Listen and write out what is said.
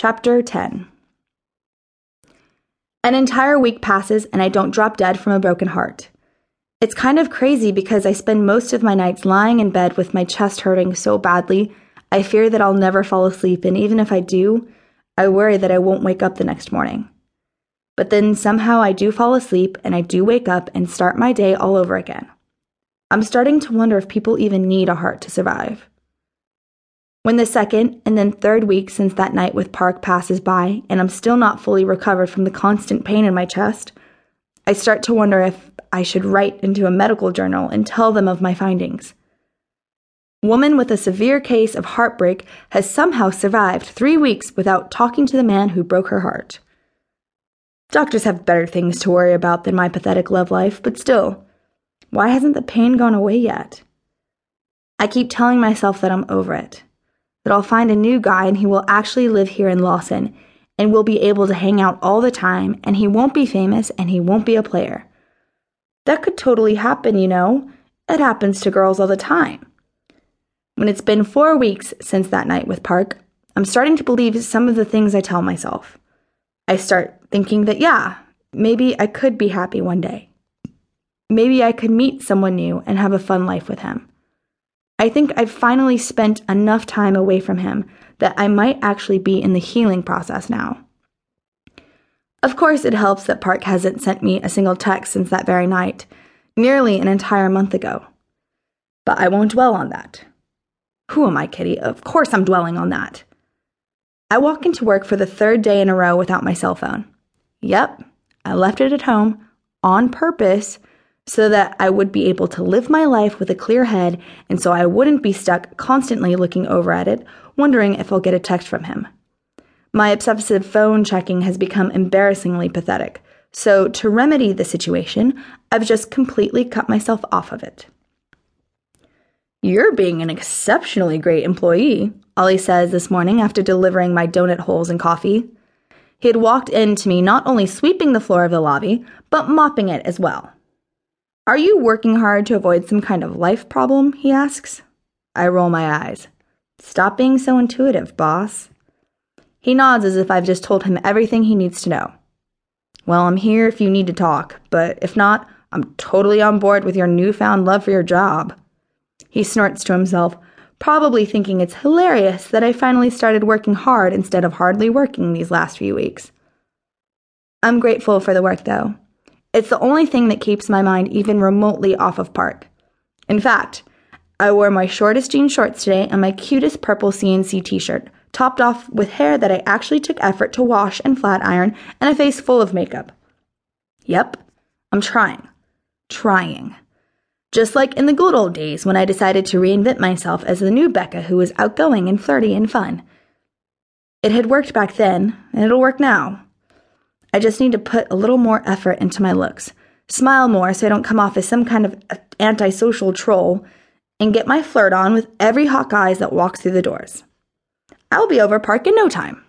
Chapter 10 An entire week passes and I don't drop dead from a broken heart. It's kind of crazy because I spend most of my nights lying in bed with my chest hurting so badly, I fear that I'll never fall asleep, and even if I do, I worry that I won't wake up the next morning. But then somehow I do fall asleep and I do wake up and start my day all over again. I'm starting to wonder if people even need a heart to survive. When the second and then third week since that night with Park passes by and I'm still not fully recovered from the constant pain in my chest, I start to wonder if I should write into a medical journal and tell them of my findings. Woman with a severe case of heartbreak has somehow survived three weeks without talking to the man who broke her heart. Doctors have better things to worry about than my pathetic love life, but still, why hasn't the pain gone away yet? I keep telling myself that I'm over it, that I'll find a new guy and he will actually live here in Lawson and we'll be able to hang out all the time and he won't be famous and he won't be a player. That could totally happen, you know. It happens to girls all the time. When it's been four weeks since that night with Park, I'm starting to believe some of the things I tell myself. I start thinking that, yeah, maybe I could be happy one day. Maybe I could meet someone new and have a fun life with him. I think I've finally spent enough time away from him that I might actually be in the healing process now. Of course, it helps that Park hasn't sent me a single text since that very night, nearly an entire month ago. But I won't dwell on that. Who am I, Kitty? Of course I'm dwelling on that. I walk into work for the third day in a row without my cell phone. Yep, I left it at home on purpose so that I would be able to live my life with a clear head and so I wouldn't be stuck constantly looking over at it, wondering if I'll get a text from him. My obsessive phone checking has become embarrassingly pathetic, so to remedy the situation, I've just completely cut myself off of it. You're being an exceptionally great employee, Ollie says this morning after delivering my donut holes and coffee. He had walked in to me not only sweeping the floor of the lobby, but mopping it as well. Are you working hard to avoid some kind of life problem? he asks. I roll my eyes. Stop being so intuitive, boss. He nods as if I've just told him everything he needs to know. Well, I'm here if you need to talk, but if not, I'm totally on board with your newfound love for your job. He snorts to himself, probably thinking it's hilarious that I finally started working hard instead of hardly working these last few weeks. I'm grateful for the work, though. It's the only thing that keeps my mind even remotely off of Park. In fact, I wore my shortest jean shorts today and my cutest purple CNC t shirt, topped off with hair that I actually took effort to wash and flat iron, and a face full of makeup. Yep, I'm trying. Trying. Just like in the good old days when I decided to reinvent myself as the new Becca who was outgoing and flirty and fun. It had worked back then, and it'll work now. I just need to put a little more effort into my looks, smile more so I don't come off as some kind of uh, antisocial troll, and get my flirt on with every hot guy that walks through the doors. I'll be over Park in no time.